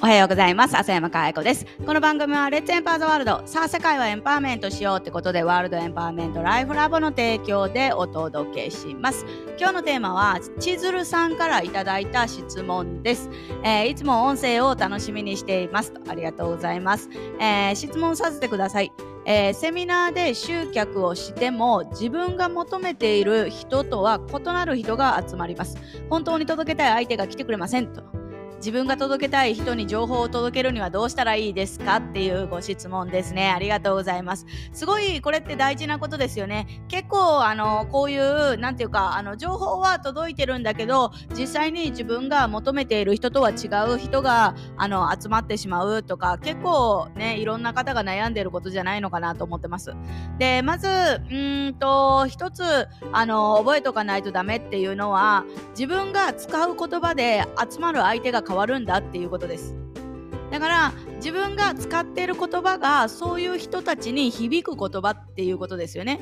おはようございます。浅山か愛子です。この番組はレッツエンパーザワールド。さあ、世界はエンパワーメントしようってことで、ワールドエンパワーメントライフラボの提供でお届けします。今日のテーマは、千鶴さんからいただいた質問です。えー、いつも音声を楽しみにしています。ありがとうございます。えー、質問させてください。えー、セミナーで集客をしても自分が求めている人とは異なる人が集まります。本当に届けたい相手が来てくれませんと。自分が届けたい人に情報を届けるにはどうしたらいいですかっていうご質問ですね。ありがとうございます。すごいこれって大事なことですよね。結構あのこういうなんていうかあの情報は届いてるんだけど実際に自分が求めている人とは違う人があの集まってしまうとか結構ねいろんな方が悩んでることじゃないのかなと思ってます。でまずうんと一つあの覚えとかないとダメっていうのは自分が使う言葉で集まる相手が変わるんだっていうことですだから自分が使っている言葉がそういう人たちに響く言葉っていうことですよね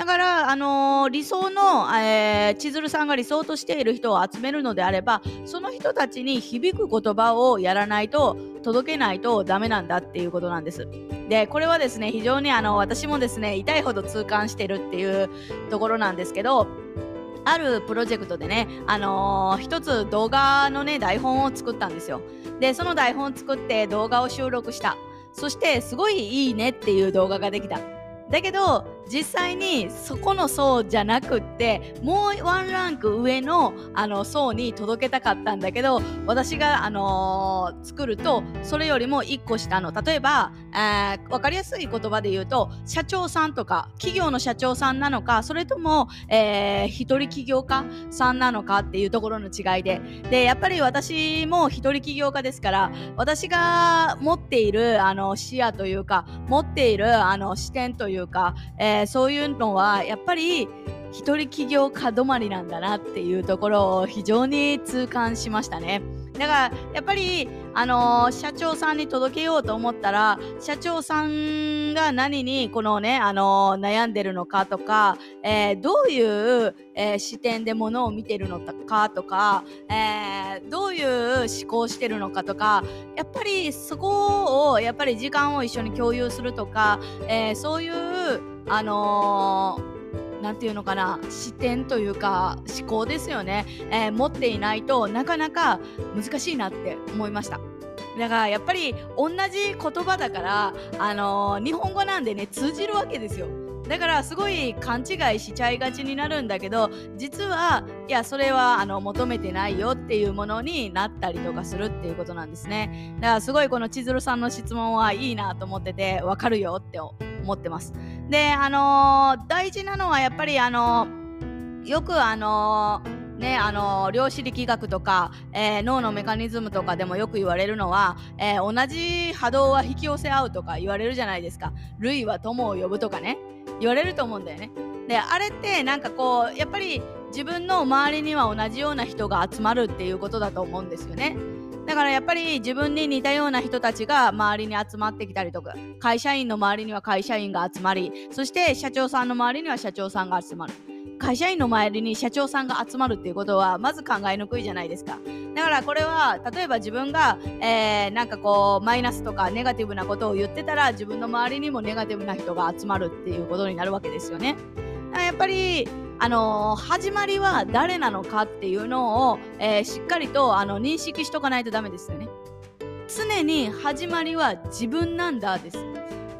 だから、あのー、理想の、えー、千鶴さんが理想としている人を集めるのであればその人たちに響く言葉をやらないと届けないとダメなんだっていうことなんです。でこれはですね非常にあの私もですね痛いほど痛感してるっていうところなんですけどあるプロジェクトでね、あのー、一つ動画のね、台本を作ったんですよ。で、その台本を作って動画を収録した。そして、すごいいいねっていう動画ができた。だけど実際にそこの層じゃなくってもうワンランク上のあの層に届けたかったんだけど私が、あのー、作るとそれよりも1個下の例えば、えー、分かりやすい言葉で言うと社長さんとか企業の社長さんなのかそれとも、えー、一人起業家さんなのかっていうところの違いで。でやっぱり私も一人起業家ですから私が持っているあの視野というか持っているあの視点というか、えー、そういうのはやっぱり一人起業家止まりなんだなっていうところを非常に痛感しましたね。だからやっぱり、あのー、社長さんに届けようと思ったら社長さんが何にこのね、あのー、悩んでるのかとか、えー、どういう、え視点でものを見てるのかとか、えどういう思考してるのかとかやっぱりそこをやっぱり時間を一緒に共有するとか、えそういうあのー何て言うのかな視点というか思考ですよね、えー、持っていないとなかなか難しいなって思いました。だからやっぱり同じ言葉だから、あのー、日本語なんでね通じるわけですよ。だからすごい勘違いしちゃいがちになるんだけど実はいやそれはあの求めてないよっていうものになったりとかするっていうことなんですね。だからすごいこの千鶴さんの質問はいいなと思っててわかるよって思ってますであのー、大事なのはやっぱりあのー、よくあのーね、あの量子力学とか、えー、脳のメカニズムとかでもよく言われるのは、えー、同じ波動は引き寄せ合うとか言われるじゃないですか。類は友を呼ぶとかね。言われると思うんだよね。で、あれってなんかこう、やっぱり自分の周りには同じような人が集まるっていうことだと思うんですよね。だからやっぱり自分に似たような人たちが周りに集まってきたりとか会社員の周りには会社員が集まりそして社長さんの周りには社長さんが集まる。会社員の周りに社長さんが集まるっていうことはまず考えにくいじゃないですか。だからこれは例えば自分が、えー、なんかこうマイナスとかネガティブなことを言ってたら自分の周りにもネガティブな人が集まるっていうことになるわけですよね。やっぱりあの、始まりは誰なのかっていうのを、えー、しっかりとあの認識しとかないとダメですよね。常に始まりは自分なんだです。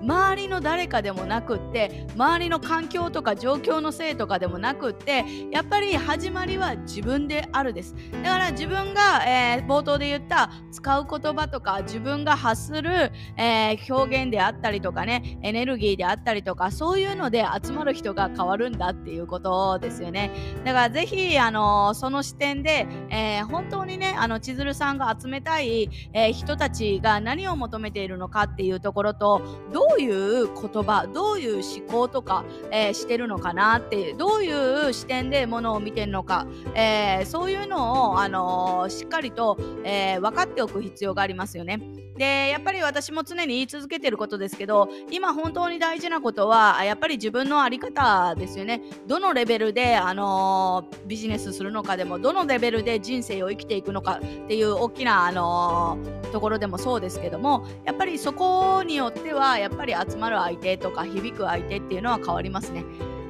周りの誰かでもなくって周りの環境とか状況のせいとかでもなくってやっぱり始まりは自分であるです。だから自分が、えー、冒頭で言った使う言葉とか自分が発する、えー、表現であったりとかねエネルギーであったりとかそういうので集まる人が変わるんだっていうことですよね。だからぜひあのその視点で、えー、本当にねあの千鶴さんが集めたい、え人たちが何を求めているのかっていうところとどうういう言葉どういう思考とか、えー、してるのかなってどういう視点でものを見てるのか、えー、そういうのを、あのー、しっかりと、え分かっておく必要がありますよね。でやっぱり私も常に言い続けてることですけど今本当に大事なことはやっぱり自分の在り方ですよね。どのレベルで、あのー、ビジネスするのかでもどのレベルで人生を生きていくのかっていう大きな、あのー、ところでもそうですけどもやっぱりそこによってはやっぱり集まる相手とか響く相手っていうのは変わりますね。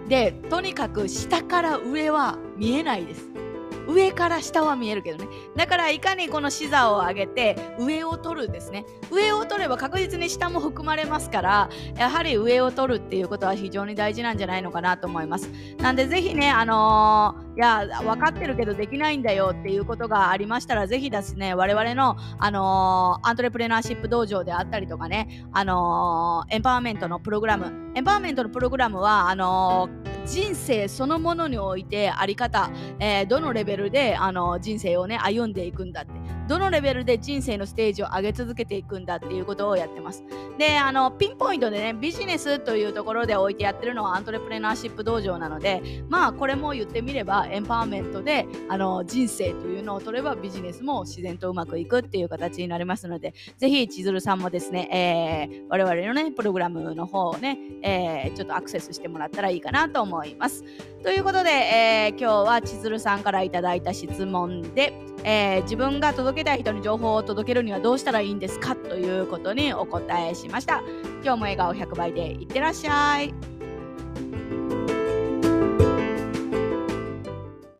でとにかく下から上は見えないです。上から下は見えるけどね。だからいかにこの視座を上げて上を取るですね。上を取れば確実に下も含まれますからやはり上を取るっていうことは非常に大事なんじゃないのかなと思います。なんでぜひねあのー、いや分かってるけどできないんだよっていうことがありましたらぜひですね我々のあのー、アントレプレナーシップ道場であったりとかねあのー、エンパワーメントのプログラム。エンパワーメントのプログラムはあの人生そのものにおいてあり方、えどのレベルであの人生をね歩んでいくんだって。どのレベルで人生のステージを上げ続けていくんだっていうことをやってます。であのピンポイントでねビジネスというところで置いてやってるのはアントレプレナーシップ道場なのでまあこれも言ってみればエンパワーメントであの人生というのを取ればビジネスも自然とうまくいくっていう形になりますのでぜひ千鶴さんもですね、えー、我々のねプログラムの方をね、えー、ちょっとアクセスしてもらったらいいかなと思います。ということで、えー、今日は千鶴さんからいただいた質問で、えー、自分が届けけたい人に情報を届けるにはどうしたらいいんですか？ということにお答えしました。今日も笑顔100倍でいってらっしゃい。